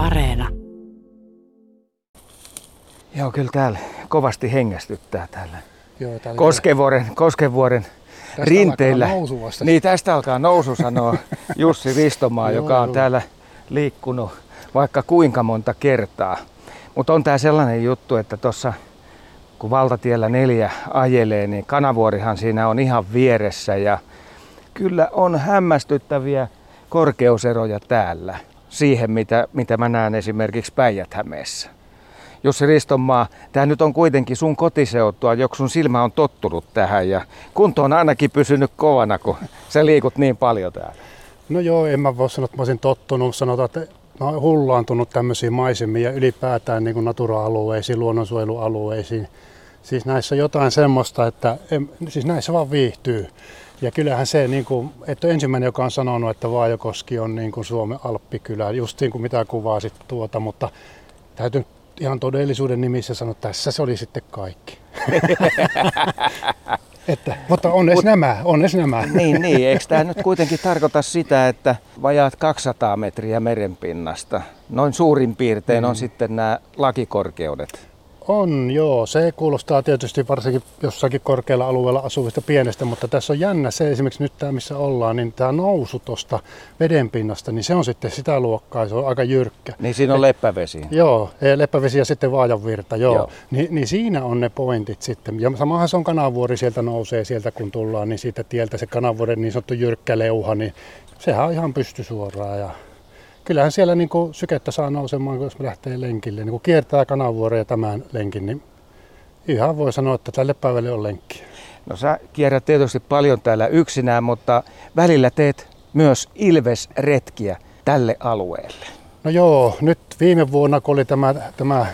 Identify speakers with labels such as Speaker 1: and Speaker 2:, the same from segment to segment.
Speaker 1: Areena.
Speaker 2: Joo, kyllä täällä kovasti hengästyttää täällä.
Speaker 3: Joo, tää oli
Speaker 2: Koskevuoren, Koskevuoren
Speaker 3: Tästä
Speaker 2: rinteillä.
Speaker 3: alkaa.
Speaker 2: Niin tästä alkaa nousu, sanoo Jussi Ristomaa,
Speaker 3: Joo,
Speaker 2: joka on
Speaker 3: joo.
Speaker 2: täällä liikkunut vaikka kuinka monta kertaa. Mutta on tää sellainen juttu, että tuossa kun valtatiellä neljä ajelee, niin kanavuorihan siinä on ihan vieressä ja kyllä on hämmästyttäviä korkeuseroja täällä siihen, mitä, mitä mä näen esimerkiksi Päijät-Hämeessä. Jussi Ristonmaa, tämä nyt on kuitenkin sun kotiseutua, joku sun silmä on tottunut tähän ja kunto on ainakin pysynyt kovana, kun sä liikut niin paljon täällä.
Speaker 3: No joo, en mä voi sanoa, että mä olisin tottunut. Sanotaan, että mä oon hullaantunut tämmöisiin maisemiin ja ylipäätään niin natura-alueisiin, luonnonsuojelualueisiin. Siis näissä jotain semmoista, että en, siis näissä vaan viihtyy. Ja kyllähän se, niin kuin, että ensimmäinen, joka on sanonut, että Vaajakoski on niin kuin Suomen alppikylä, just niin kuin mitä kuvasit tuota, mutta täytyy ihan todellisuuden nimissä sanoa, että tässä se oli sitten kaikki. että, mutta onnes nämä, onnes nämä.
Speaker 2: Niin, niin. Eikö tämä nyt kuitenkin tarkoita sitä, että vajaat 200 metriä merenpinnasta, noin suurin piirtein on sitten nämä lakikorkeudet?
Speaker 3: On, joo. Se kuulostaa tietysti varsinkin jossakin korkealla alueella asuvista pienestä, mutta tässä on jännä se esimerkiksi nyt tämä, missä ollaan, niin tämä nousu tuosta vedenpinnasta, niin se on sitten sitä luokkaa, se on aika jyrkkä.
Speaker 2: Niin siinä on leppävesi.
Speaker 3: Joo, ja Leppävesi ja sitten Vaajanvirta, joo.
Speaker 2: Joo.
Speaker 3: joo. Ni, niin siinä on ne pointit sitten. Ja samahan se on kanavuori, sieltä nousee sieltä kun tullaan, niin siitä tieltä se kanavuoren niin sanottu jyrkkä leuha, niin sehän on ihan pystysuoraa. Ja kyllähän siellä niin kuin sykettä saa nousemaan, jos me lähtee lenkille. Niin kun kiertää kanavuoren ja tämän lenkin, niin ihan voi sanoa, että tälle päivälle on lenkki.
Speaker 2: No sä kierrät tietysti paljon täällä yksinään, mutta välillä teet myös ilvesretkiä tälle alueelle.
Speaker 3: No joo, nyt viime vuonna, kun oli tämä, tämä,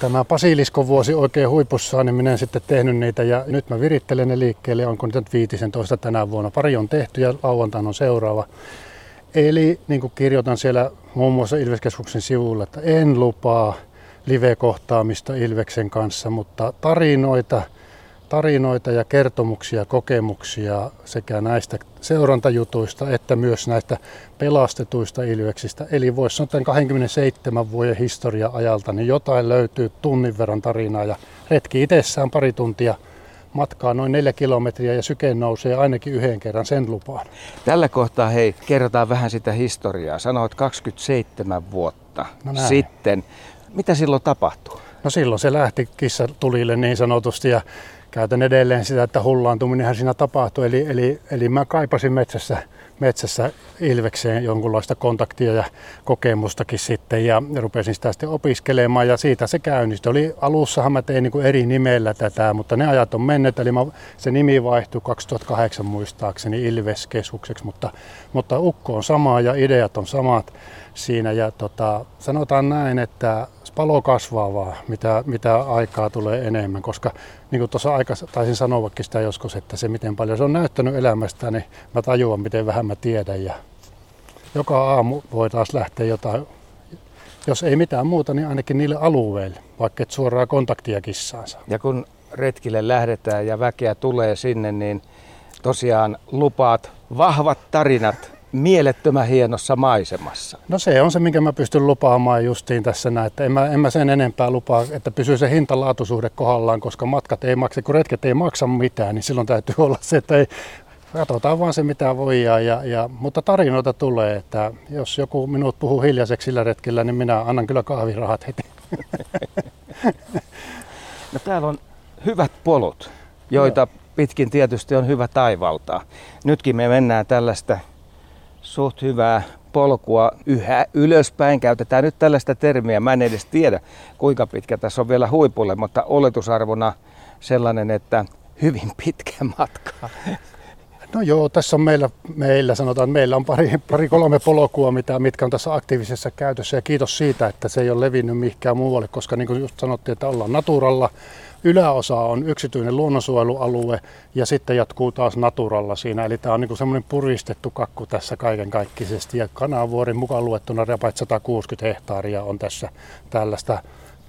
Speaker 3: tämä basiliskon vuosi oikein huipussaan, niin minä en sitten tehnyt niitä ja nyt mä virittelen ne liikkeelle, onko niitä nyt viitisen toista tänä vuonna. Pari on tehty ja lauantaina on seuraava. Eli niin kuin kirjoitan siellä muun muassa Ilveskeskuksen sivulla, että en lupaa live-kohtaamista Ilveksen kanssa, mutta tarinoita, tarinoita ja kertomuksia, kokemuksia sekä näistä seurantajutuista että myös näistä pelastetuista ilveksistä. Eli voisi sanoa tämän 27 vuoden historia ajalta, niin jotain löytyy tunnin verran tarinaa ja retki itsessään pari tuntia matkaa noin neljä kilometriä ja syke nousee ainakin yhden kerran, sen lupaan.
Speaker 2: Tällä kohtaa hei, kerrotaan vähän sitä historiaa. Sanoit 27 vuotta
Speaker 3: No näin.
Speaker 2: sitten. Mitä silloin tapahtuu?
Speaker 3: No silloin se lähti kissa tulille niin sanotusti ja käytän edelleen sitä, että hullaantuminenhan siinä tapahtui. Eli, eli, eli mä kaipasin metsässä, metsässä Ilvekseen jonkunlaista kontaktia ja kokemustakin sitten ja rupesin sitä sitten opiskelemaan ja siitä se käynnistyi. Oli, alussahan mä tein niin kuin eri nimellä tätä, mutta ne ajat on mennyt, eli mä, se nimi vaihtui 2008 muistaakseni Ilveskeskukseksi, mutta, mutta ukko on sama ja ideat on samat siinä ja tota, sanotaan näin, että palo kasvaa vaan, mitä, mitä aikaa tulee enemmän, koska niin kuin tuossa aika taisin sanoakin sitä joskus, että se miten paljon se on näyttänyt elämästä, niin mä tajuan, miten vähän mä tiedän ja joka aamu voi taas lähteä jotain, jos ei mitään muuta, niin ainakin niille alueille, vaikka et suoraa kontaktia kissaansa.
Speaker 2: Ja kun retkille lähdetään ja väkeä tulee sinne, niin tosiaan lupaat vahvat tarinat mielettömän hienossa maisemassa.
Speaker 3: No se on se, minkä mä pystyn lupaamaan justiin tässä näin, että en mä, en mä sen enempää lupaa, että pysyy se hintalaatusuhde kohdallaan, koska matkat ei maksa, kun retket ei maksa mitään, niin silloin täytyy olla se, että ei, katsotaan vaan se mitä voidaan, ja, ja, mutta tarinoita tulee, että jos joku minut puhuu hiljaiseksi sillä retkellä, niin minä annan kyllä kahvirahat heti.
Speaker 2: No täällä on hyvät polut, joita pitkin tietysti on hyvä taivaltaa. Nytkin me mennään tällaista suht hyvää polkua yhä ylöspäin. Käytetään nyt tällaista termiä. Mä en edes tiedä, kuinka pitkä tässä on vielä huipulle, mutta oletusarvona sellainen, että hyvin pitkä matka.
Speaker 3: No joo, tässä on meillä, meillä sanotaan, meillä on pari, pari kolme polkua, mitä, mitkä on tässä aktiivisessa käytössä. Ja kiitos siitä, että se ei ole levinnyt mihinkään muualle, koska niin kuin just sanottiin, että ollaan naturalla. Yläosa on yksityinen luonnonsuojelualue ja sitten jatkuu taas naturalla siinä. Eli tämä on niin semmoinen puristettu kakku tässä kaiken kaikkisesti. Ja Kanavuorin mukaan luettuna repait 160 hehtaaria on tässä tällaista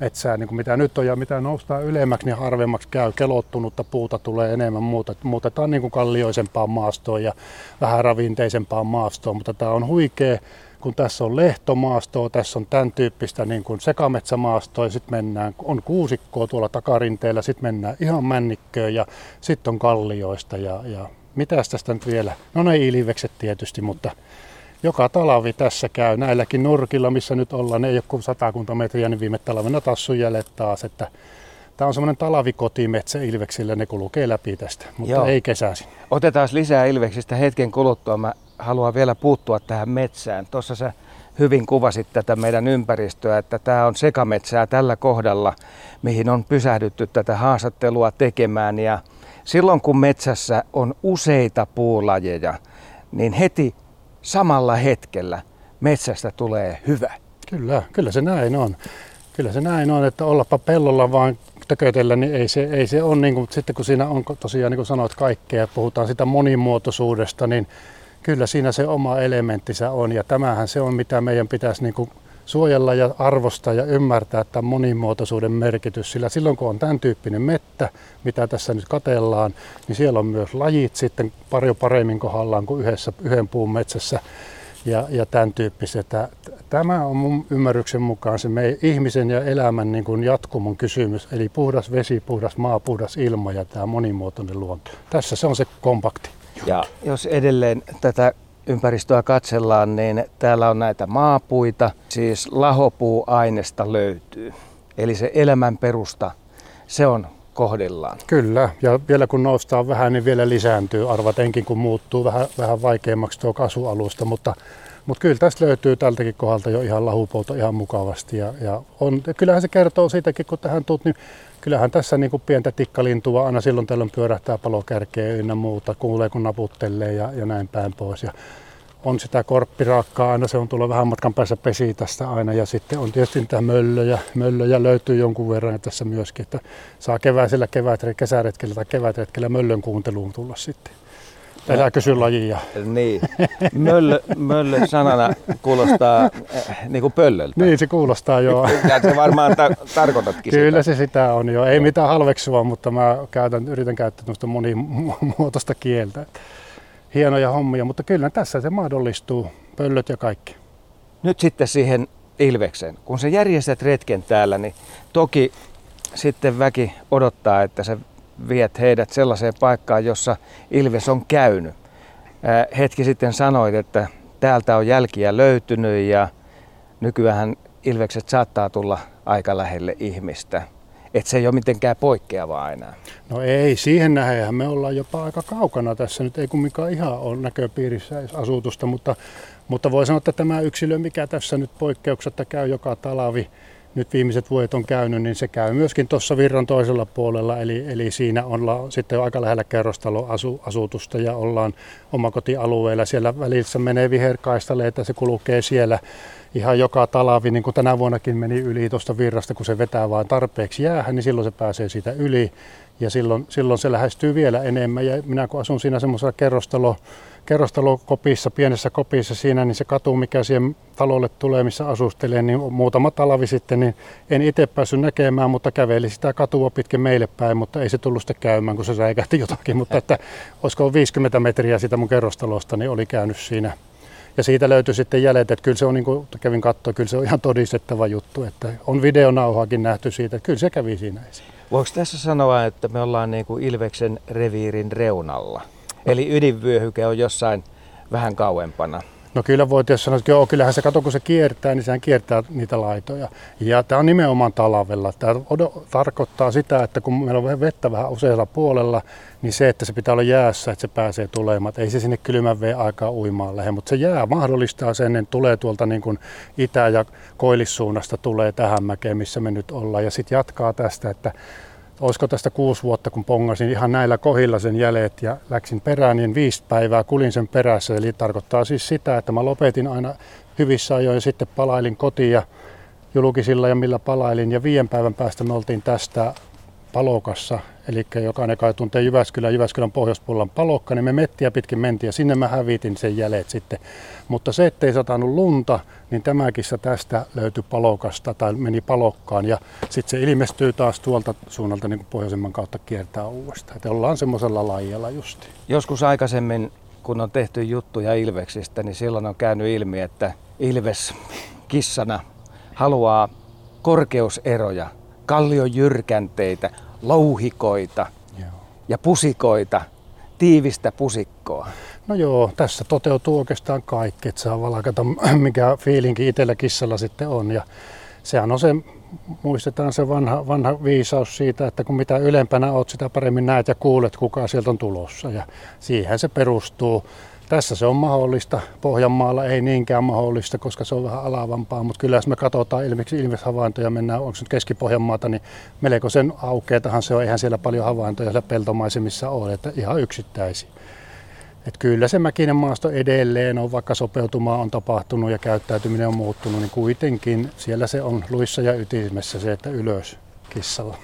Speaker 3: metsää, niin kuin mitä nyt on ja mitä noustaan ylemmäksi, niin harvemmaksi käy. Kelottunutta puuta tulee enemmän, muuta, muutetaan niin kuin kallioisempaan maastoon ja vähän ravinteisempaan maastoon, mutta tämä on huikea kun tässä on lehtomaastoa, tässä on tämän tyyppistä niin kuin sekametsämaastoa, sitten mennään, on kuusikkoa tuolla takarinteellä, sitten mennään ihan männikköön ja sitten on kallioista ja, ja mitäs tästä nyt vielä? No ne ilvekset tietysti, mutta joka talvi tässä käy näilläkin nurkilla, missä nyt ollaan. Ne ei ole kuin satakunta metriä, niin viime talvena taas jäljet taas. Että Tämä on semmoinen talvikotimetsä ilveksillä, ne kulkee läpi tästä, mutta Joo. ei kesäisin.
Speaker 2: Otetaan lisää ilveksistä hetken kuluttua. Mä haluan vielä puuttua tähän metsään. Tuossa sä hyvin kuvasit tätä meidän ympäristöä, että tämä on sekametsää tällä kohdalla, mihin on pysähdytty tätä haastattelua tekemään. Ja silloin kun metsässä on useita puulajeja, niin heti samalla hetkellä metsästä tulee hyvä.
Speaker 3: Kyllä, kyllä se näin on. Kyllä se näin on, että ollapa pellolla vaan tökötellä, niin ei se, ei se ole niin kuin, sitten kun siinä on tosiaan niin kuin sanoit kaikkea, puhutaan sitä monimuotoisuudesta, niin kyllä siinä se oma elementtinsä on ja tämähän se on, mitä meidän pitäisi niin suojella ja arvostaa ja ymmärtää tämän monimuotoisuuden merkitys. Sillä silloin kun on tämän tyyppinen mettä, mitä tässä nyt katellaan, niin siellä on myös lajit sitten paljon paremmin kohdallaan kuin yhdessä, yhden puun metsässä ja, ja tämän tyyppiset. Tämä on mun ymmärryksen mukaan se meidän ihmisen ja elämän niin kuin jatkumon kysymys, eli puhdas vesi, puhdas maa, puhdas ilma ja tämä monimuotoinen luonto. Tässä se on se kompakti.
Speaker 2: Ja jos edelleen tätä ympäristöä katsellaan, niin täällä on näitä maapuita, siis lahopuuainesta löytyy. Eli se elämän perusta, se on kohdillaan.
Speaker 3: Kyllä, ja vielä kun noustaan vähän, niin vielä lisääntyy arvatenkin, kun muuttuu vähän, vähän vaikeammaksi tuo kasvualusta, mutta, mutta kyllä tästä löytyy tältäkin kohdalta jo ihan lahupouto ihan mukavasti. Ja, ja on, kyllähän se kertoo siitäkin, kun tähän tuut, niin kyllähän tässä niin kuin pientä tikkalintua aina silloin tällöin pyörähtää palokärkeä ynnä muuta, kuulee kun naputtelee ja, ja näin päin pois. Ja on sitä korppiraakkaa aina, se on tullut vähän matkan päässä pesi tästä aina ja sitten on tietysti niitä möllöjä, möllöjä löytyy jonkun verran tässä myöskin, että saa keväisellä kevät, kesäretkellä tai kevätretkellä möllön kuunteluun tulla sitten. Älä kysy lajia.
Speaker 2: Niin. Möllö, möllö sanana kuulostaa äh, niin kuin pöllöltä.
Speaker 3: Niin, se kuulostaa joo.
Speaker 2: Ja se varmaan ta- tarkoitatkin
Speaker 3: Kyllä sitä. se sitä on jo. Ei mitään halveksua, mutta mä käytän, yritän käyttää monimuotoista kieltä hienoja hommia, mutta kyllä tässä se mahdollistuu, pöllöt ja kaikki.
Speaker 2: Nyt sitten siihen Ilvekseen. Kun sä järjestät retken täällä, niin toki sitten väki odottaa, että sä viet heidät sellaiseen paikkaan, jossa Ilves on käynyt. hetki sitten sanoit, että täältä on jälkiä löytynyt ja nykyään Ilvekset saattaa tulla aika lähelle ihmistä että se ei ole mitenkään poikkeavaa enää.
Speaker 3: No ei, siihen nähdään me ollaan jopa aika kaukana tässä. Nyt ei kumminkaan ihan ole näköpiirissä asutusta, mutta, mutta voi sanoa, että tämä yksilö, mikä tässä nyt poikkeuksetta käy joka talavi, nyt viimeiset vuodet on käynyt, niin se käy myöskin tuossa virran toisella puolella, eli, eli siinä ollaan sitten jo aika lähellä kerrostaloasutusta ja ollaan omakotialueella. Siellä välissä menee viherkaistaleita, se kulkee siellä ihan joka talavi, niin kuin tänä vuonnakin meni yli tuosta virrasta, kun se vetää vain tarpeeksi jäähän, niin silloin se pääsee siitä yli ja silloin, silloin se lähestyy vielä enemmän. Ja minä kun asun siinä semmoisessa kerrostalo, kerrostalokopissa, pienessä kopissa siinä, niin se katu, mikä siihen talolle tulee, missä asustelee, niin muutama talvi sitten, niin en itse päässyt näkemään, mutta käveli sitä katua pitkin meille päin, mutta ei se tullut sitten käymään, kun se räikähti jotakin. Mutta että olisiko 50 metriä sitä mun kerrostalosta, niin oli käynyt siinä ja siitä löytyi sitten jäljet, että kyllä se on, niin kuin kävin katsoa, kyllä se on ihan todistettava juttu, että on videonauhaakin nähty siitä, että kyllä se kävi siinä esiin.
Speaker 2: Voiko tässä sanoa, että me ollaan niin kuin Ilveksen reviirin reunalla? Eli ydinvyöhyke on jossain vähän kauempana.
Speaker 3: No kyllä voi tietysti sanoa, että joo, kyllähän se kato, kun se kiertää, niin sehän kiertää niitä laitoja. Ja tämä on nimenomaan talvella. Tämä tarkoittaa sitä, että kun meillä on vettä vähän usealla puolella, niin se, että se pitää olla jäässä, että se pääsee tulemaan. Ei se sinne kylmän veen aikaa uimaan lähde, mutta se jää mahdollistaa sen, että tulee tuolta niin kuin itä- ja koillissuunnasta tulee tähän mäkeen, missä me nyt ollaan. Ja sitten jatkaa tästä, että olisiko tästä kuusi vuotta, kun pongasin ihan näillä kohilla sen jäljet ja läksin perään, niin viisi päivää kulin sen perässä. Eli tarkoittaa siis sitä, että mä lopetin aina hyvissä ajoin ja sitten palailin kotiin ja julkisilla ja millä palailin. Ja viiden päivän päästä me oltiin tästä Palokassa, eli jokainen kai tuntee Jyväskylän, Jyväskylän pohjoispuolella Palokka, niin me mettiä pitkin mentiin ja sinne mä hävitin sen jäljet sitten. Mutta se, ettei satanut lunta, niin tämäkin tästä löytyi Palokasta tai meni Palokkaan ja sitten se ilmestyy taas tuolta suunnalta niin kuin pohjoisemman kautta kiertää uudestaan. Että ollaan semmoisella lajilla justi.
Speaker 2: Joskus aikaisemmin, kun on tehty juttuja Ilveksistä, niin silloin on käynyt ilmi, että Ilves kissana haluaa korkeuseroja, kalliojyrkänteitä, louhikoita
Speaker 3: Joo.
Speaker 2: ja pusikoita, tiivistä pusikkoa.
Speaker 3: No joo, tässä toteutuu oikeastaan kaikki, että saa valkata mikä fiilinki itsellä kissalla sitten on. Ja sehän on se, muistetaan se vanha, vanha viisaus siitä, että kun mitä ylempänä oot, sitä paremmin näet ja kuulet, kuka sieltä on tulossa. Ja siihen se perustuu. Tässä se on mahdollista. Pohjanmaalla ei niinkään mahdollista, koska se on vähän alavampaa, mutta kyllä jos me katsotaan ilmeisesti ilmeshavaintoja, mennään, onko nyt Keski-Pohjanmaata, niin melko sen aukeatahan se on, eihän siellä paljon havaintoja siellä peltomaisemissa ole, että ihan yksittäisiä. Et kyllä se mäkinen maasto edelleen on, vaikka sopeutumaa on tapahtunut ja käyttäytyminen on muuttunut, niin kuitenkin siellä se on luissa ja ytimessä se, että ylös kissalla.